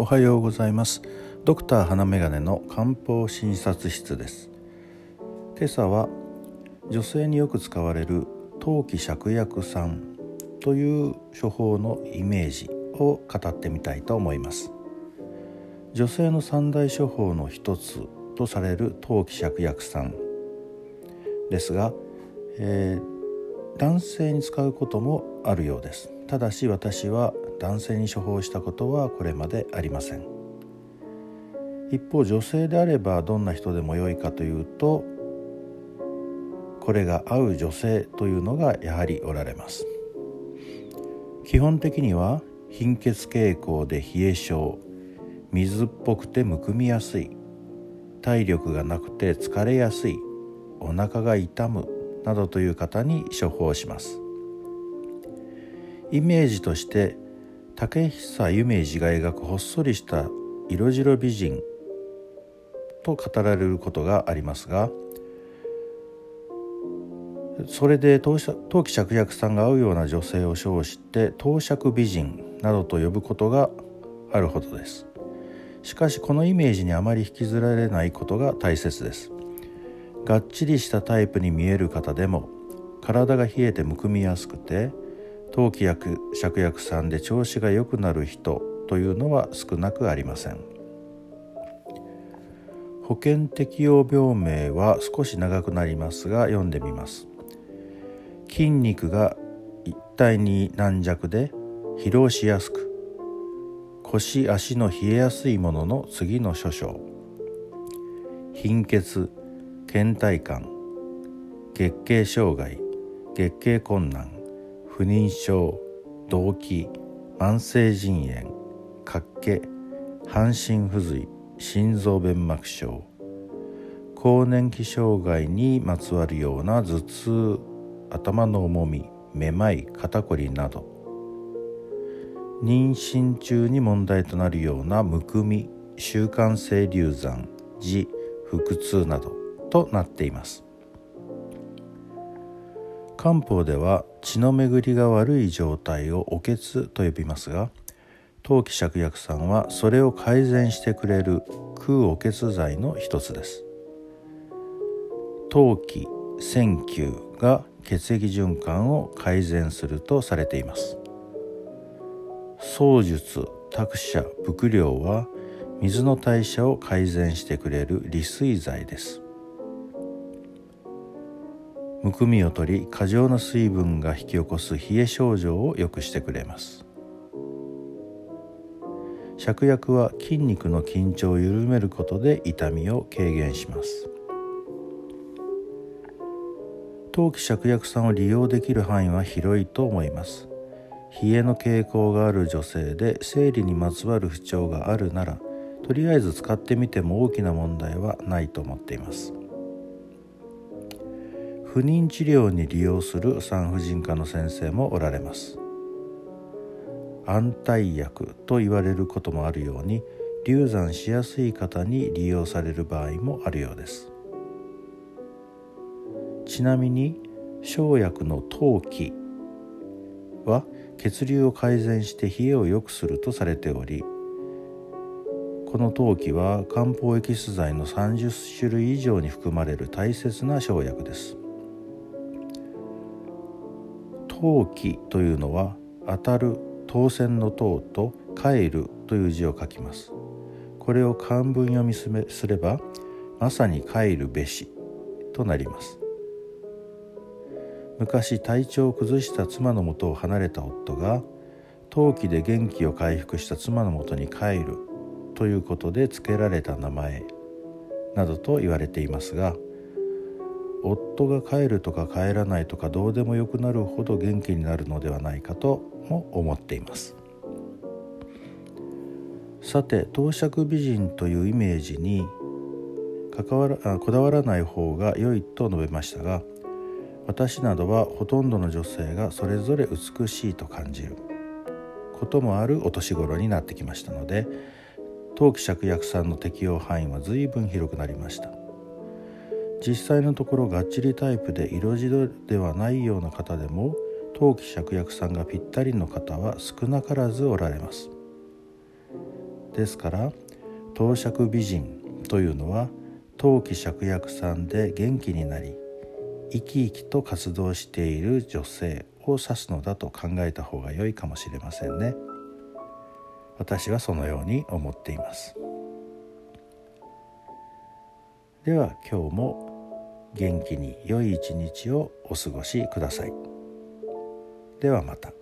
おはようございます。ドクター花眼鏡の漢方診察室です。今朝は女性によく使われる陶器芍薬散という処方のイメージを語ってみたいと思います。女性の三大処方の一つとされる陶器芍薬散ですが、えー、男性に使うこともあるようです。ただし私は男性に処方したことはこれまでありません。一方女性であればどんな人でも良いかというとこれが合う女性というのがやはりおられます。基本的には貧血傾向で冷え性水っぽくてむくみやすい体力がなくて疲れやすいお腹が痛むなどという方に処方します。イメージとして竹久夢二が描くほっそりした色白美人と語られることがありますがそれで陶器芍薬さんが合うような女性を称して陶爵美人などと呼ぶことがあるほどです。しかしこのイメージにあまり引きずられないことが大切です。がっちりしたタイプに見える方でも体が冷えてむくみやすくて陶器薬芍薬さんで調子が良くなる人というのは少なくありません。保険適用病名は少し長くなりますが読んでみます。筋肉が一体に軟弱で疲労しやすく腰足の冷えやすいものの次の諸症。貧血倦怠感月経障害月経困難不妊症動悸慢性腎炎活気半身不随心臓弁膜症。更年期障害にまつわるような頭痛頭の重みめまい肩こりなど。妊娠中に問題となるようなむくみ習慣性流産痔腹痛などとなっています。漢方では血の巡りが悪い状態をおけつと呼びますが陶器芍薬さんはそれを改善してくれる空おけつ剤の一つです。陶器線球が血液循環を改善するとされています。槍術託舎伏量は水の代謝を改善してくれる利水剤です。むくみを取り過剰な水分が引き起こす冷え症状を良くしてくれます。芍薬は筋肉の緊張を緩めることで痛みを軽減します。陶器芍薬酸を利用できる範囲は広いと思います。冷えの傾向がある女性で生理にまつわる不調があるならとりあえず使ってみても大きな問題はないと思っています。不妊治療に利用する産婦人科の先生もおられます。安泰薬と言われることもあるように流産しやすい方に利用される場合もあるようです。ちなみに生薬の陶器は血流を改善して冷えを良くするとされておりこの陶器は漢方エキス剤の30種類以上に含まれる大切な生薬です。陶器というのは当たる当選の塔と帰るという字を書きます。これを漢文読みすればまさに帰るべしとなります。昔体調を崩した妻のもとを離れた夫が陶器で元気を回復した妻のもとに帰るということで付けられた名前などと言われていますが夫が帰るとか帰らないとかどうでもよくなるほど元気になるのではないかとも思っています。さて当釈美人というイメージに関わらあこだわらない方が良いと述べましたが私などはほとんどの女性がそれぞれ美しいと感じることもあるお年頃になってきましたので陶器芍薬さんの適用範囲は随分広くなりました。実際のところがっちりタイプで色白ではないような方でも陶器芍薬さんがぴったりの方は少なからずおられます。ですから当釈美人というのは陶器芍薬さんで元気になり生き生きと活動している女性を指すのだと考えた方が良いかもしれませんね。私はそのように思っています。では今日も元気に良い一日をお過ごしくださいではまた。